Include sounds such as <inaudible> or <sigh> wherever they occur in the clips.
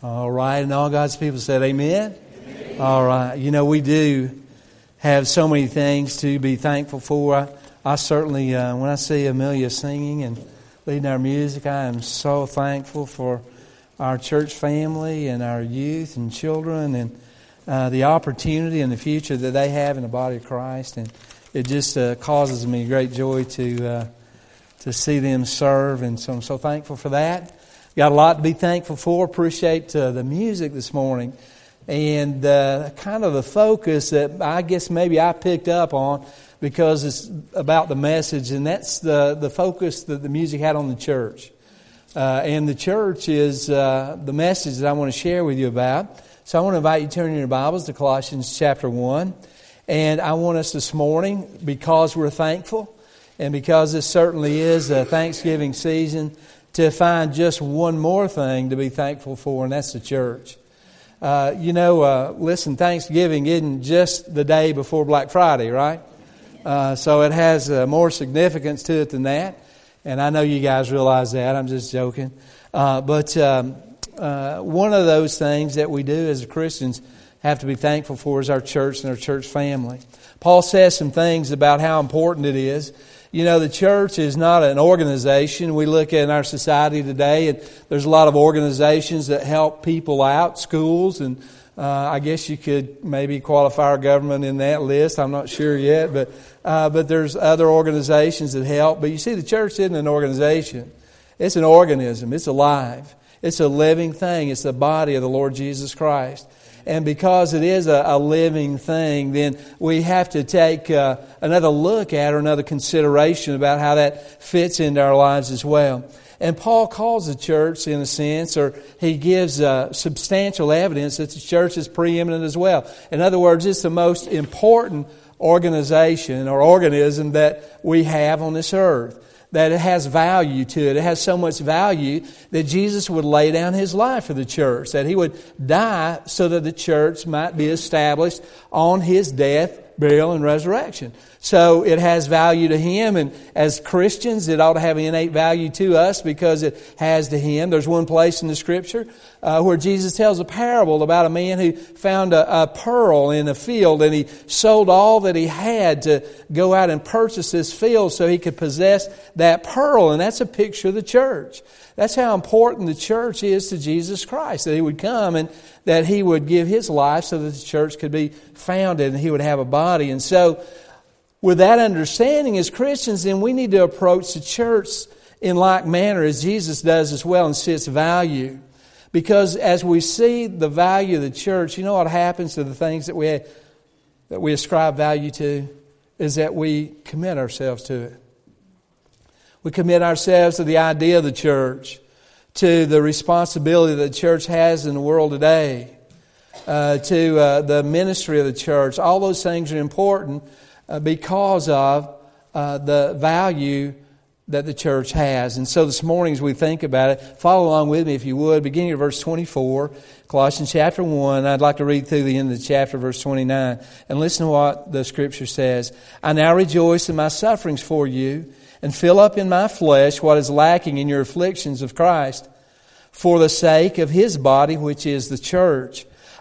All right, and all God's people said, Amen. Amen. All right, you know we do have so many things to be thankful for. I, I certainly, uh, when I see Amelia singing and leading our music, I am so thankful for our church family and our youth and children and uh, the opportunity and the future that they have in the body of Christ, and it just uh, causes me great joy to uh, to see them serve, and so I'm so thankful for that. Got a lot to be thankful for. Appreciate uh, the music this morning. And uh, kind of the focus that I guess maybe I picked up on because it's about the message, and that's the, the focus that the music had on the church. Uh, and the church is uh, the message that I want to share with you about. So I want to invite you to turn in your Bibles to Colossians chapter 1. And I want us this morning, because we're thankful, and because this certainly is a Thanksgiving season, to find just one more thing to be thankful for, and that's the church. Uh, you know, uh, listen, Thanksgiving isn't just the day before Black Friday, right? Uh, so it has uh, more significance to it than that. And I know you guys realize that. I'm just joking. Uh, but um, uh, one of those things that we do as Christians have to be thankful for is our church and our church family. Paul says some things about how important it is you know, the church is not an organization. We look in our society today, and there's a lot of organizations that help people out, schools, and uh, I guess you could maybe qualify our government in that list. I'm not sure yet, but uh, but there's other organizations that help. But you see, the church isn't an organization; it's an organism. It's alive. It's a living thing. It's the body of the Lord Jesus Christ. And because it is a, a living thing, then we have to take uh, another look at or another consideration about how that fits into our lives as well. And Paul calls the church, in a sense, or he gives uh, substantial evidence that the church is preeminent as well. In other words, it's the most important organization or organism that we have on this earth that it has value to it. It has so much value that Jesus would lay down his life for the church, that he would die so that the church might be established on his death, burial, and resurrection. So it has value to him, and as Christians, it ought to have innate value to us because it has to him. There's one place in the scripture uh, where Jesus tells a parable about a man who found a, a, pearl in a field and he sold all that he had to go out and purchase this field so he could possess that pearl. And that's a picture of the church. That's how important the church is to Jesus Christ, that he would come and that he would give his life so that the church could be founded and he would have a body. And so, with that understanding as Christians, then we need to approach the church in like manner as Jesus does as well and see its value. Because as we see the value of the church, you know what happens to the things that we, that we ascribe value to? Is that we commit ourselves to it. We commit ourselves to the idea of the church, to the responsibility that the church has in the world today, uh, to uh, the ministry of the church. All those things are important uh, because of uh, the value that the church has. And so this morning, as we think about it, follow along with me if you would, beginning at verse 24, Colossians chapter 1. I'd like to read through the end of the chapter, verse 29, and listen to what the scripture says. I now rejoice in my sufferings for you, and fill up in my flesh what is lacking in your afflictions of Christ, for the sake of his body, which is the church,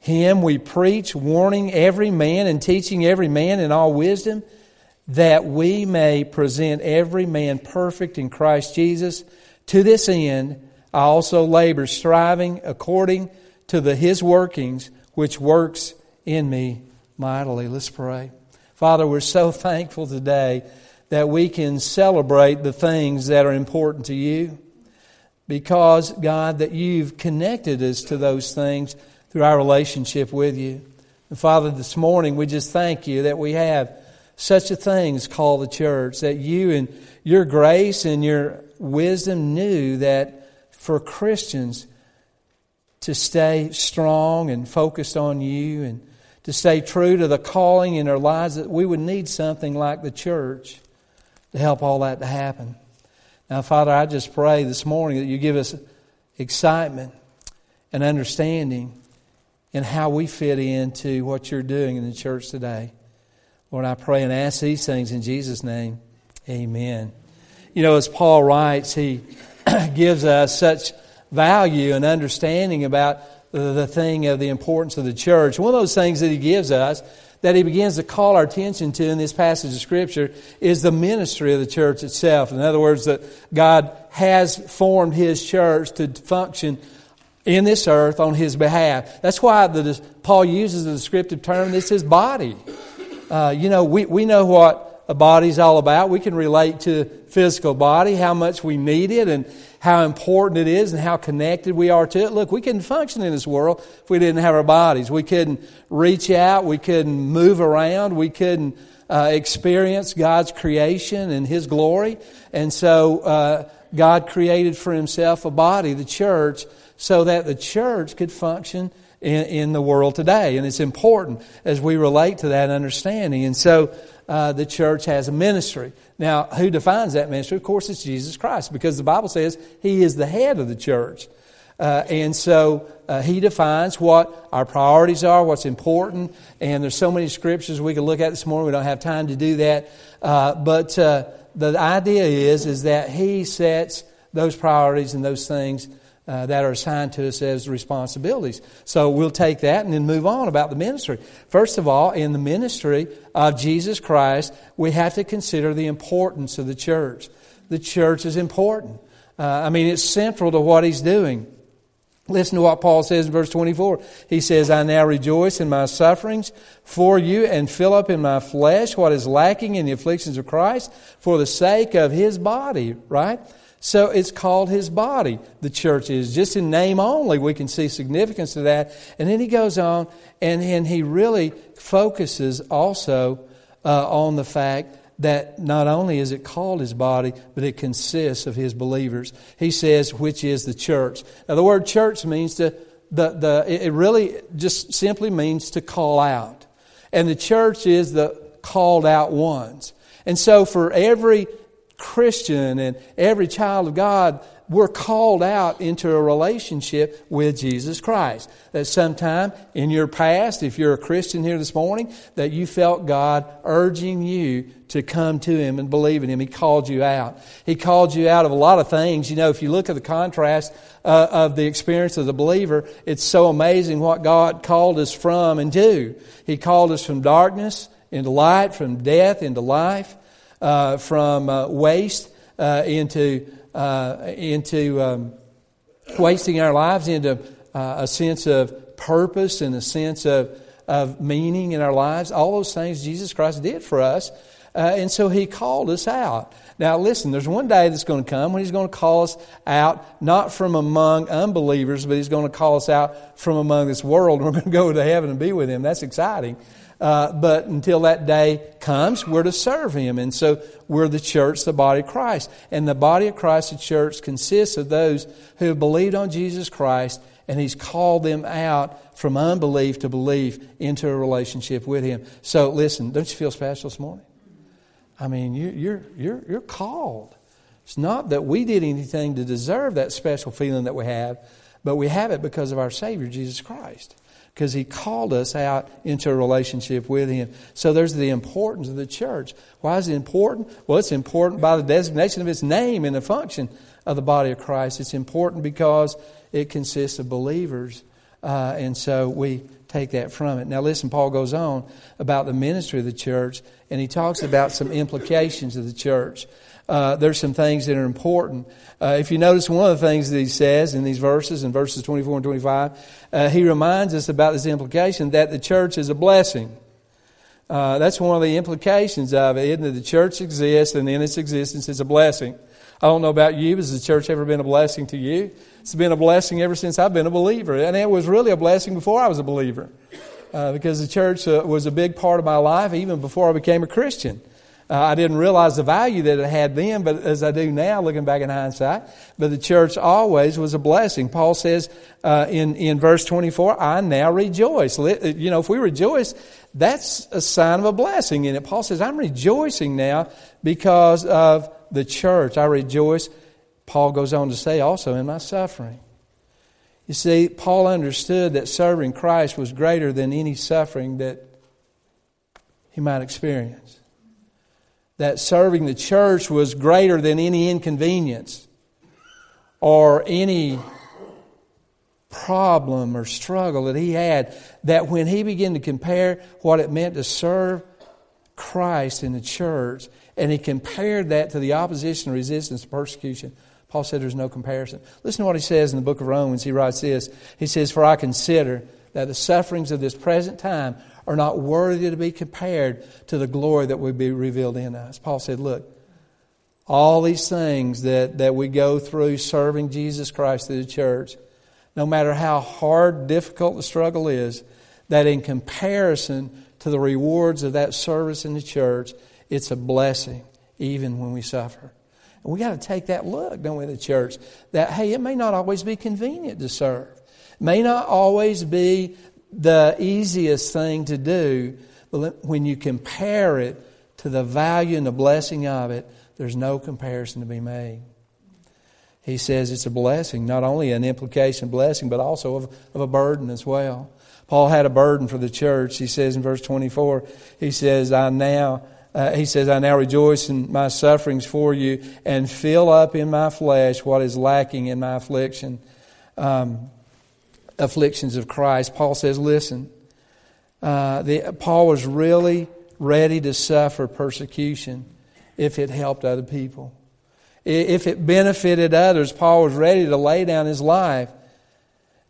Him we preach, warning every man and teaching every man in all wisdom that we may present every man perfect in Christ Jesus. To this end, I also labor, striving according to the His workings, which works in me mightily. Let's pray. Father, we're so thankful today that we can celebrate the things that are important to you because, God, that you've connected us to those things through our relationship with you. And Father, this morning we just thank you that we have such a thing as called the church, that you and your grace and your wisdom knew that for Christians, to stay strong and focused on you and to stay true to the calling in our lives, that we would need something like the church to help all that to happen. Now, Father, I just pray this morning that you give us excitement and understanding in how we fit into what you're doing in the church today. Lord, I pray and ask these things in Jesus' name. Amen. You know, as Paul writes, he <clears throat> gives us such value and understanding about the thing of the importance of the church. One of those things that he gives us that he begins to call our attention to in this passage of Scripture is the ministry of the church itself. In other words, that God has formed his church to function in this earth on his behalf. That's why the, Paul uses the descriptive term, this is body. Uh, you know, we, we know what a body's all about. We can relate to physical body, how much we need it, and how important it is and how connected we are to it. Look, we couldn't function in this world if we didn't have our bodies. We couldn't reach out. We couldn't move around. We couldn't uh, experience God's creation and His glory. And so uh, God created for Himself a body, the church, so that the church could function in, in the world today. And it's important as we relate to that understanding. And so uh, the church has a ministry. Now, who defines that ministry? Of course, it's Jesus Christ, because the Bible says He is the head of the church. Uh, and so uh, he defines what our priorities are, what's important, and there's so many scriptures we could look at this morning. We don't have time to do that, uh, but uh, the idea is is that he sets those priorities and those things uh, that are assigned to us as responsibilities. So we'll take that and then move on about the ministry. First of all, in the ministry of Jesus Christ, we have to consider the importance of the church. The church is important. Uh, I mean, it's central to what he's doing. Listen to what Paul says in verse 24. He says, I now rejoice in my sufferings for you and fill up in my flesh what is lacking in the afflictions of Christ for the sake of his body, right? So it's called his body, the church is. Just in name only, we can see significance to that. And then he goes on and, and he really focuses also uh, on the fact that not only is it called his body, but it consists of his believers. He says, which is the church. Now, the word church means to, the, the, it really just simply means to call out. And the church is the called out ones. And so for every Christian and every child of God, we're called out into a relationship with Jesus Christ. That sometime in your past, if you're a Christian here this morning, that you felt God urging you to come to Him and believe in Him. He called you out. He called you out of a lot of things. You know, if you look at the contrast uh, of the experience of the believer, it's so amazing what God called us from and to. He called us from darkness into light, from death into life uh, from uh, waste uh, into, uh, into um, wasting our lives into uh, a sense of purpose and a sense of, of meaning in our lives. All those things Jesus Christ did for us. and so he called us out. Now, listen, there's one day that's going to come when He's going to call us out, not from among unbelievers, but He's going to call us out from among this world. And <laughs> We're going to go to heaven and be with Him. That's exciting. Uh, but until that day comes, we're to serve Him. And so we're the church, the body of Christ. And the body of Christ, the church, consists of those who have believed on Jesus Christ and He's called them out from unbelief to belief into a relationship with Him. So listen, don't you feel special this morning? I mean, you, you're, you're, you're called. It's not that we did anything to deserve that special feeling that we have, but we have it because of our Savior, Jesus Christ because he called us out into a relationship with him. So there's the importance of the church. Why is it important? Well, it's important by the designation of its name and the function of the body of Christ. It's important because it consists of believers. Uh, and so we take that from it. Now, listen, Paul goes on about the ministry of the church, and he talks about some implications of the church uh, there's some things that are important. Uh, if you notice, one of the things that he says in these verses, in verses 24 and 25, uh, he reminds us about this implication that the church is a blessing. Uh, that's one of the implications of it, isn't it? The church exists, and in its existence, it's a blessing. I don't know about you, but has the church ever been a blessing to you? It's been a blessing ever since I've been a believer. And it was really a blessing before I was a believer. Uh, because the church uh, was a big part of my life even before I became a Christian. Uh, I didn't realize the value that it had then, but as I do now, looking back in hindsight. But the church always was a blessing. Paul says uh, in in verse twenty four, "I now rejoice." You know, if we rejoice, that's a sign of a blessing in it. Paul says, "I'm rejoicing now because of the church. I rejoice." Paul goes on to say, also in my suffering. You see, Paul understood that serving Christ was greater than any suffering that he might experience. That serving the church was greater than any inconvenience or any problem or struggle that he had. That when he began to compare what it meant to serve Christ in the church, and he compared that to the opposition, resistance, persecution Paul said there's no comparison. Listen to what he says in the book of Romans. He writes this He says, For I consider that the sufferings of this present time are not worthy to be compared to the glory that will be revealed in us. Paul said, Look, all these things that, that we go through serving Jesus Christ through the church, no matter how hard, difficult the struggle is, that in comparison to the rewards of that service in the church, it's a blessing even when we suffer. And we got to take that look, don't we, the church? That, hey, it may not always be convenient to serve. May not always be the easiest thing to do, but when you compare it to the value and the blessing of it, there's no comparison to be made. He says it's a blessing, not only an implication blessing, but also of, of a burden as well. Paul had a burden for the church. He says in verse 24, he says, I now uh, he says, I now rejoice in my sufferings for you and fill up in my flesh what is lacking in my affliction, um, afflictions of Christ. Paul says, listen, uh, the, Paul was really ready to suffer persecution if it helped other people. If it benefited others, Paul was ready to lay down his life.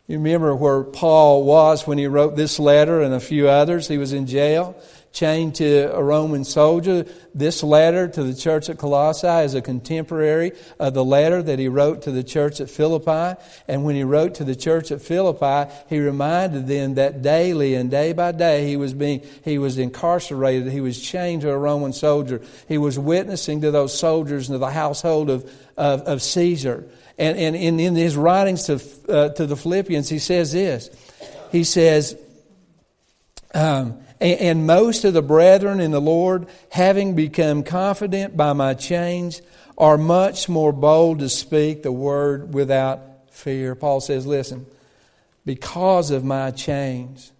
You remember where Paul was when he wrote this letter and a few others. He was in jail chained to a Roman soldier. This letter to the church at Colossae is a contemporary of the letter that he wrote to the church at Philippi. And when he wrote to the church at Philippi, he reminded them that daily and day by day he was being, he was incarcerated. He was chained to a Roman soldier. He was witnessing to those soldiers and to the household of, of, of Caesar. And, and in, in his writings to, uh, to the Philippians, he says this. He says, um, and most of the brethren in the Lord, having become confident by my chains, are much more bold to speak the word without fear. Paul says, Listen, because of my chains,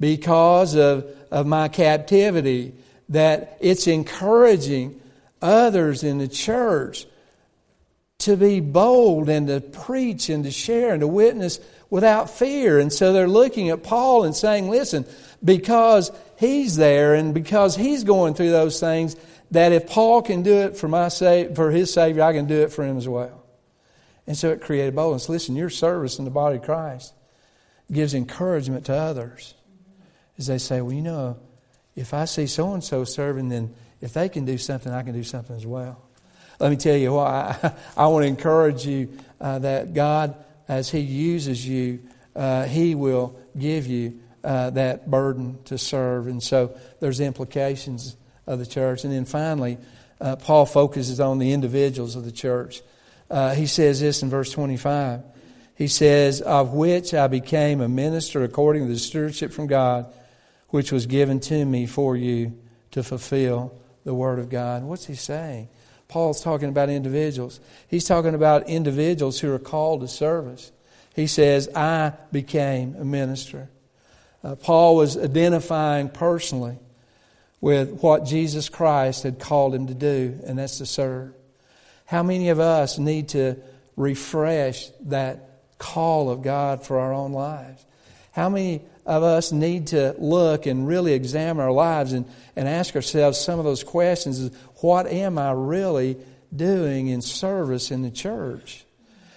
because of, of my captivity, that it's encouraging others in the church to be bold and to preach and to share and to witness without fear. And so they're looking at Paul and saying, Listen, because he's there and because he's going through those things that if Paul can do it for my sa- for his Savior, I can do it for him as well. And so it created boldness. Listen, your service in the body of Christ gives encouragement to others as they say, well, you know, if I see so and so serving, then if they can do something, I can do something as well. Let me tell you why. I, <laughs> I want to encourage you uh, that God, as He uses you, uh, He will give you uh, that burden to serve. And so there's implications of the church. And then finally, uh, Paul focuses on the individuals of the church. Uh, he says this in verse 25. He says, Of which I became a minister according to the stewardship from God, which was given to me for you to fulfill the word of God. What's he saying? Paul's talking about individuals. He's talking about individuals who are called to service. He says, I became a minister uh, Paul was identifying personally with what Jesus Christ had called him to do, and that's to serve. How many of us need to refresh that call of God for our own lives? How many of us need to look and really examine our lives and, and ask ourselves some of those questions what am I really doing in service in the church?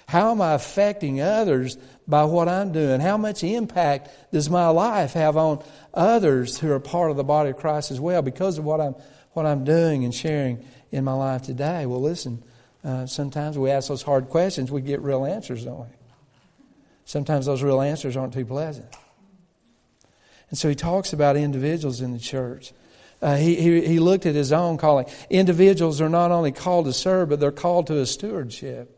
How am I affecting others by what I'm doing? How much impact does my life have on others who are part of the body of Christ as well because of what I'm, what I'm doing and sharing in my life today? Well, listen, uh, sometimes we ask those hard questions, we get real answers, don't we? Sometimes those real answers aren't too pleasant. And so he talks about individuals in the church. Uh, he, he, he looked at his own calling. Individuals are not only called to serve, but they're called to a stewardship.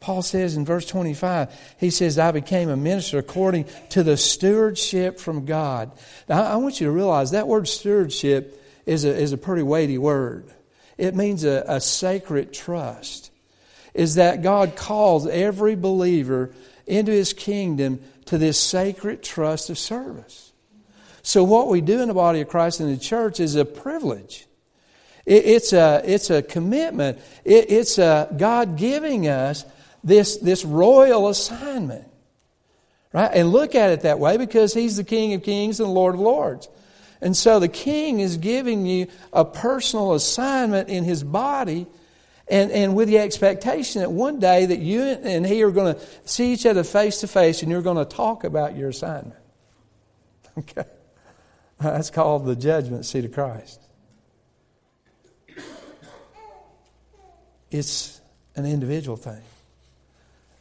Paul says in verse 25, he says, I became a minister according to the stewardship from God. Now, I want you to realize that word stewardship is a, is a pretty weighty word. It means a, a sacred trust. Is that God calls every believer into his kingdom to this sacred trust of service. So, what we do in the body of Christ in the church is a privilege. It, it's, a, it's a commitment. It, it's a God giving us this, this royal assignment. Right? And look at it that way because he's the King of Kings and the Lord of Lords. And so the king is giving you a personal assignment in his body and, and with the expectation that one day that you and he are going to see each other face to face and you're going to talk about your assignment. <laughs> Okay? That's called the judgment seat of Christ. It's an individual thing.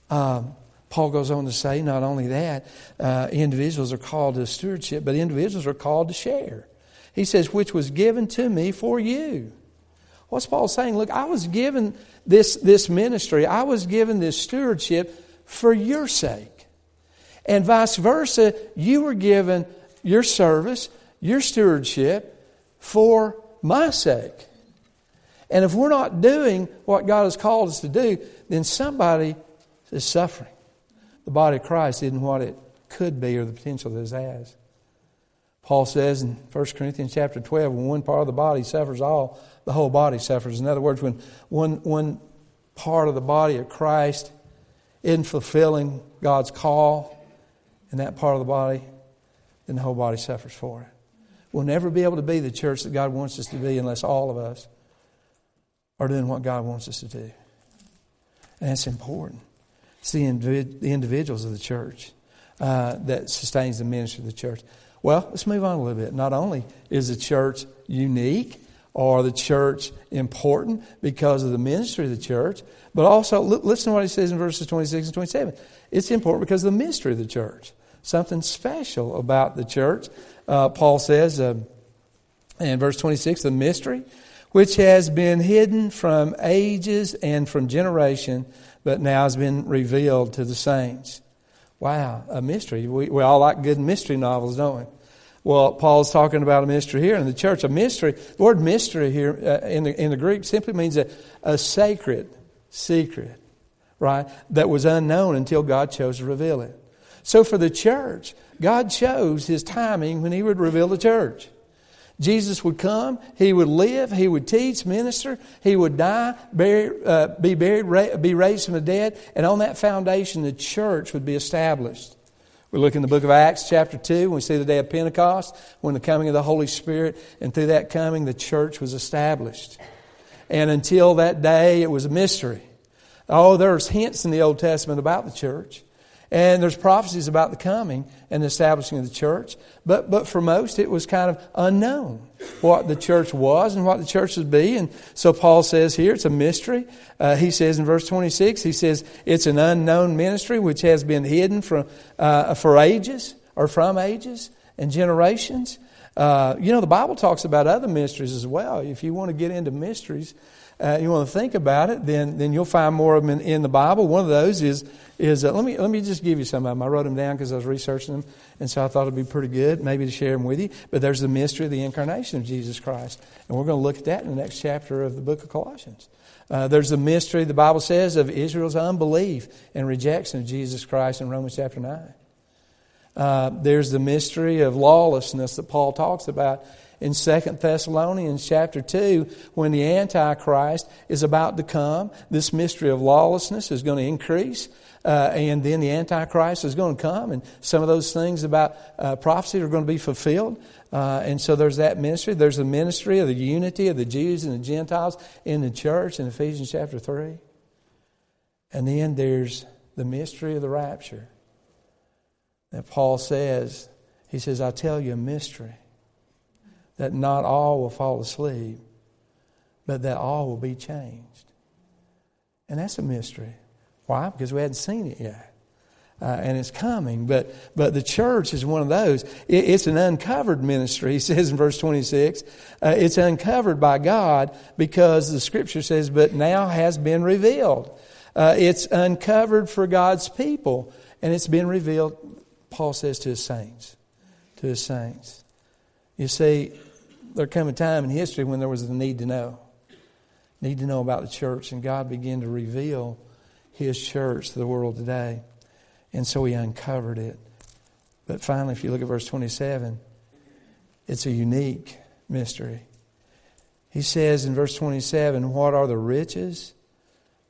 Um, Paul goes on to say, not only that, uh, individuals are called to stewardship, but individuals are called to share. He says, which was given to me for you. What's Paul saying? Look, I was given this, this ministry, I was given this stewardship for your sake. And vice versa, you were given your service, your stewardship for my sake. And if we're not doing what God has called us to do, then somebody is suffering. The body of Christ isn't what it could be or the potential that it has. Paul says in 1 Corinthians chapter 12, when one part of the body suffers, all the whole body suffers. In other words, when one, one part of the body of Christ isn't fulfilling God's call in that part of the body, then the whole body suffers for it. We'll never be able to be the church that God wants us to be unless all of us are doing what God wants us to do. And that's important. It's the, the individuals of the church uh, that sustains the ministry of the church. Well, let's move on a little bit. Not only is the church unique or the church important because of the ministry of the church, but also listen to what he says in verses 26 and 27. It's important because of the mystery of the church. Something special about the church. Uh, Paul says uh, in verse 26 the mystery which has been hidden from ages and from generation but now has been revealed to the saints. Wow, a mystery. We, we all like good mystery novels, don't we? Well, Paul's talking about a mystery here in the church. A mystery, the word mystery here uh, in, the, in the Greek simply means a, a sacred secret, right? That was unknown until God chose to reveal it. So for the church, God chose his timing when he would reveal the church. Jesus would come, he would live, he would teach, minister, he would die, bury, uh, be buried, ra- be raised from the dead, and on that foundation, the church would be established. We look in the book of Acts, chapter 2, when we see the day of Pentecost, when the coming of the Holy Spirit, and through that coming, the church was established. And until that day, it was a mystery. Oh, there's hints in the Old Testament about the church. And there's prophecies about the coming and the establishing of the church. But, but for most, it was kind of unknown what the church was and what the church would be. And so Paul says here it's a mystery. Uh, he says in verse 26, he says it's an unknown ministry which has been hidden from, uh, for ages or from ages and generations. Uh, you know, the Bible talks about other mysteries as well. If you want to get into mysteries, uh, you want to think about it, then, then you'll find more of them in, in the Bible. One of those is, is uh, let, me, let me just give you some of them. I wrote them down because I was researching them, and so I thought it'd be pretty good maybe to share them with you. But there's the mystery of the incarnation of Jesus Christ, and we're going to look at that in the next chapter of the book of Colossians. Uh, there's the mystery, the Bible says, of Israel's unbelief and rejection of Jesus Christ in Romans chapter 9. Uh, there's the mystery of lawlessness that Paul talks about in Second Thessalonians chapter 2 when the Antichrist is about to come. This mystery of lawlessness is going to increase. Uh, and then the Antichrist is going to come, and some of those things about uh, prophecy are going to be fulfilled. Uh, and so there's that ministry. There's the ministry of the unity of the Jews and the Gentiles in the church in Ephesians chapter 3. And then there's the mystery of the rapture that Paul says. He says, I tell you a mystery that not all will fall asleep, but that all will be changed. And that's a mystery. Why? Because we hadn't seen it yet. uh, and it's coming. But, but the church is one of those. It, it's an uncovered ministry, <laughs> he says in verse 26. Uh, it's uncovered by God because the scripture says, but now has been revealed. Uh, it's uncovered for God's people, and it's been revealed, Paul says, to his saints. To his saints. You see, there came a time in history when there was a need to know. Need to know about the church, and God began to reveal his church to the world today. And so he uncovered it. But finally, if you look at verse 27, it's a unique mystery. He says in verse 27, What are the riches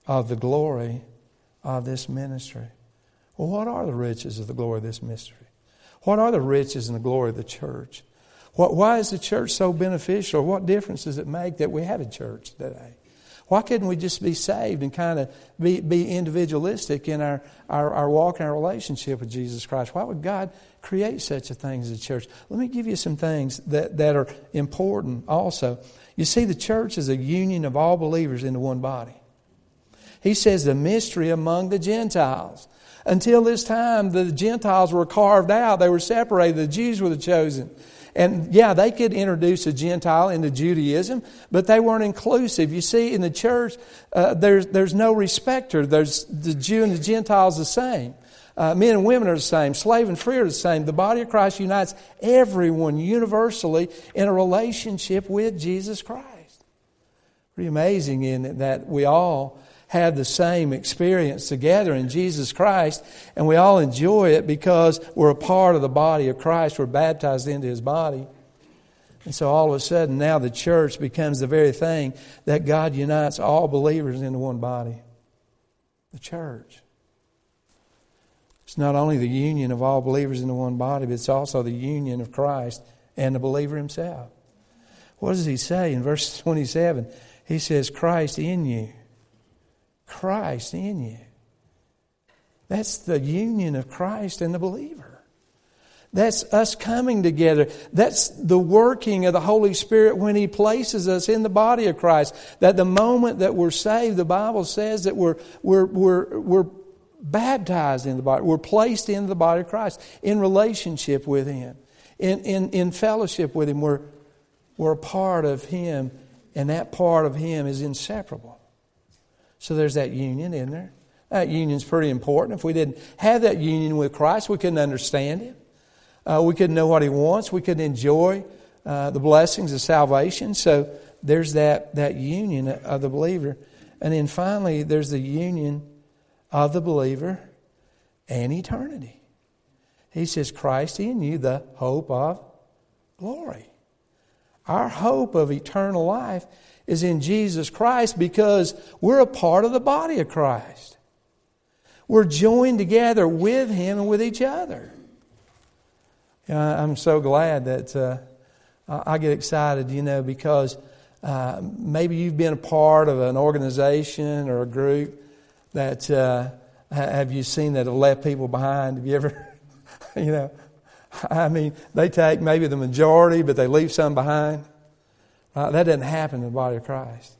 of the glory of this ministry? Well, what are the riches of the glory of this mystery? What are the riches and the glory of the church? What, why is the church so beneficial? What difference does it make that we have a church today? Why couldn't we just be saved and kind of be, be individualistic in our, our, our walk and our relationship with Jesus Christ? Why would God create such a thing as a church? Let me give you some things that, that are important also. You see, the church is a union of all believers into one body. He says the mystery among the Gentiles. Until this time, the Gentiles were carved out, they were separated, the Jews were the chosen. And yeah, they could introduce a Gentile into Judaism, but they weren't inclusive. You see, in the church, uh, there's, there's no respecter. There's the Jew and the Gentile is the same. Uh, men and women are the same. Slave and free are the same. The body of Christ unites everyone universally in a relationship with Jesus Christ. Pretty amazing in that we all have the same experience together in Jesus Christ, and we all enjoy it because we're a part of the body of Christ. We're baptized into His body. And so all of a sudden, now the church becomes the very thing that God unites all believers into one body the church. It's not only the union of all believers into one body, but it's also the union of Christ and the believer himself. What does he say in verse 27? He says, Christ in you Christ in you. That's the union of Christ and the believer. That's us coming together. That's the working of the Holy Spirit when He places us in the body of Christ. That the moment that we're saved, the Bible says that we're, we're, we're, we're baptized in the body. We're placed in the body of Christ in relationship with Him, in, in, in fellowship with Him. We're, we're a part of Him, and that part of Him is inseparable. So there's that union in there. That union's pretty important. If we didn't have that union with Christ, we couldn't understand Him. Uh, we couldn't know what He wants. We couldn't enjoy uh, the blessings of salvation. So there's that, that union of the believer. And then finally, there's the union of the believer and eternity. He says, Christ in you, the hope of glory. Our hope of eternal life is in Jesus Christ because we're a part of the body of Christ. We're joined together with Him and with each other. I'm so glad that uh, I get excited, you know, because uh, maybe you've been a part of an organization or a group that uh, have you seen that have left people behind? Have you ever, <laughs> you know, <laughs> I mean, they take maybe the majority, but they leave some behind. Uh, that doesn't happen in the body of Christ.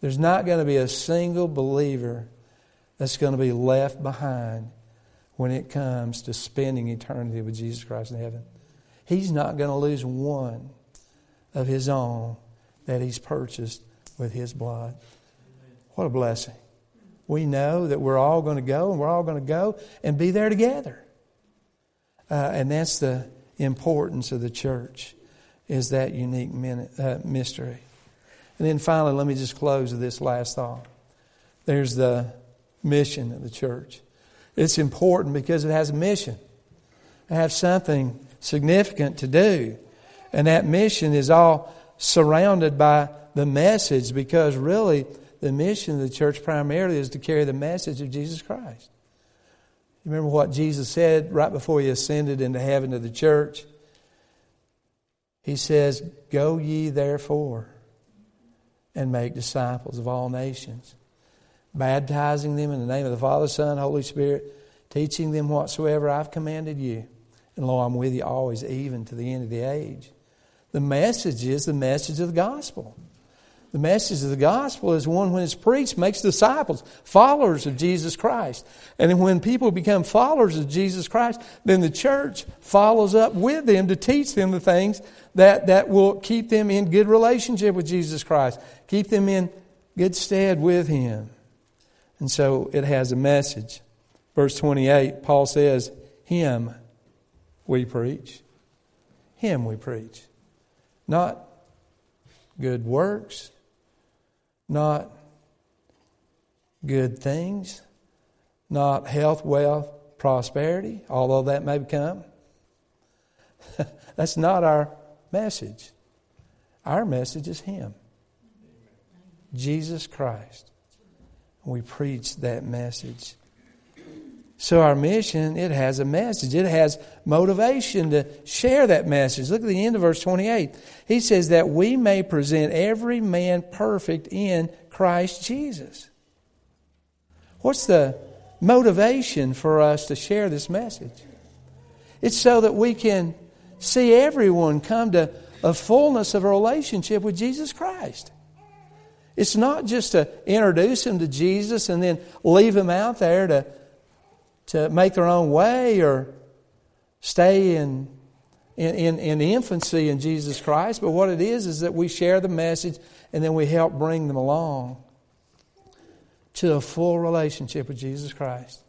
There's not going to be a single believer that's going to be left behind when it comes to spending eternity with Jesus Christ in heaven. He's not going to lose one of his own that he's purchased with his blood. What a blessing. We know that we're all going to go and we're all going to go and be there together. Uh, and that's the importance of the church is that unique uh, mystery. And then finally, let me just close with this last thought. There's the mission of the church. It's important because it has a mission. It has something significant to do. And that mission is all surrounded by the message because really the mission of the church primarily is to carry the message of Jesus Christ. You remember what Jesus said right before he ascended into heaven to the church? He says, Go ye therefore and make disciples of all nations, baptizing them in the name of the Father, Son, Holy Spirit, teaching them whatsoever I've commanded you. And lo, I'm with you always, even to the end of the age. The message is the message of the gospel. The message of the gospel is one when it's preached makes disciples, followers of Jesus Christ. And when people become followers of Jesus Christ, then the church follows up with them to teach them the things that, that will keep them in good relationship with Jesus Christ, keep them in good stead with Him. And so it has a message. Verse 28, Paul says, Him we preach. Him we preach. Not good works, not good things, not health, wealth, prosperity, although that may come. <laughs> That's not our message. Our message is Him Jesus Christ. We preach that message. So our mission, it has a message. It has motivation to share that message. Look at the end of verse 28. He says that we may present every man perfect in Christ Jesus. What's the motivation for us to share this message? It's so that we can see everyone come to a fullness of a relationship with Jesus Christ. It's not just to introduce them to Jesus and then leave them out there to to make their own way or stay in, in, in, in infancy in Jesus Christ. But what it is, is that we share the message and then we help bring them along to a full relationship with Jesus Christ.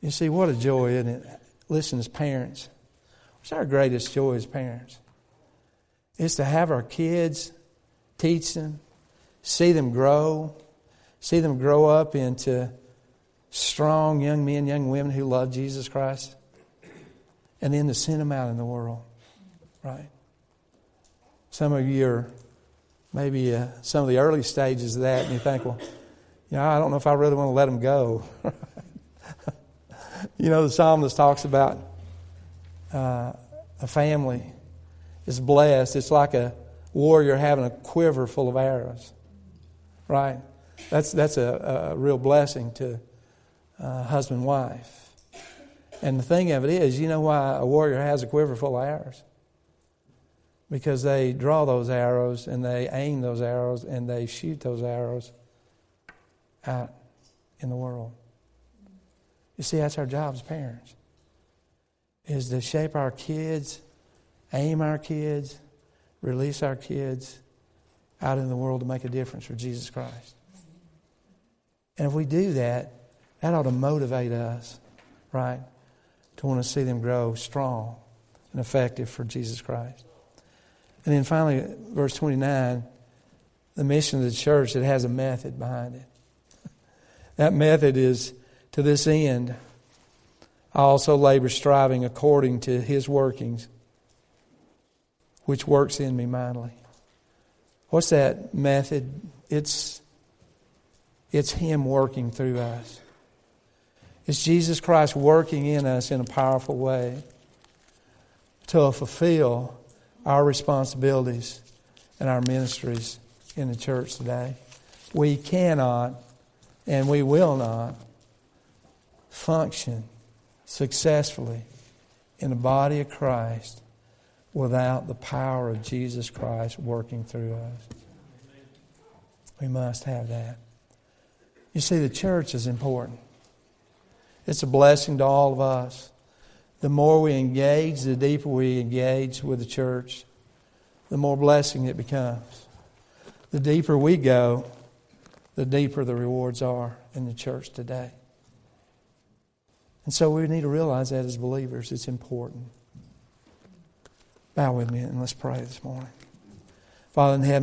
You see, what a joy, isn't it? Listen, as parents, what's our greatest joy as parents? Is to have our kids, teach them, see them grow, see them grow up into strong young men, young women who love Jesus Christ, and then to send them out in the world, right? Some of you are maybe uh, some of the early stages of that, and you think, well, you know, I don't know if I really want to let them go. <laughs> you know, the psalmist talks about uh, a family is blessed. It's like a warrior having a quiver full of arrows, right? That's that's a, a real blessing to uh, husband wife. And the thing of it is, you know why a warrior has a quiver full of arrows? Because they draw those arrows and they aim those arrows and they shoot those arrows out in the world. You see, that's our job as parents, is to shape our kids, aim our kids, release our kids out in the world to make a difference for Jesus Christ. And if we do that, that ought to motivate us, right? To want to see them grow strong and effective for Jesus Christ. And then finally, verse 29, the mission of the church, it has a method behind it. <laughs> That method is to this end. I also labor striving according to his workings, which works in me mightily. What's that method? It's, it's him working through us. It's Jesus Christ working in us in a powerful way to fulfill our responsibilities and our ministries in the church today. We cannot and we will not function successfully in the body of Christ without the power of Jesus Christ working through us. We must have that. You see, the church is important. It's a blessing to all of us. The more we engage, the deeper we engage with the church, the more blessing it becomes. The deeper we go, the deeper the rewards are in the church today. And so we need to realize that as believers, it's important. Bow with me and let's pray this morning. Father in heaven,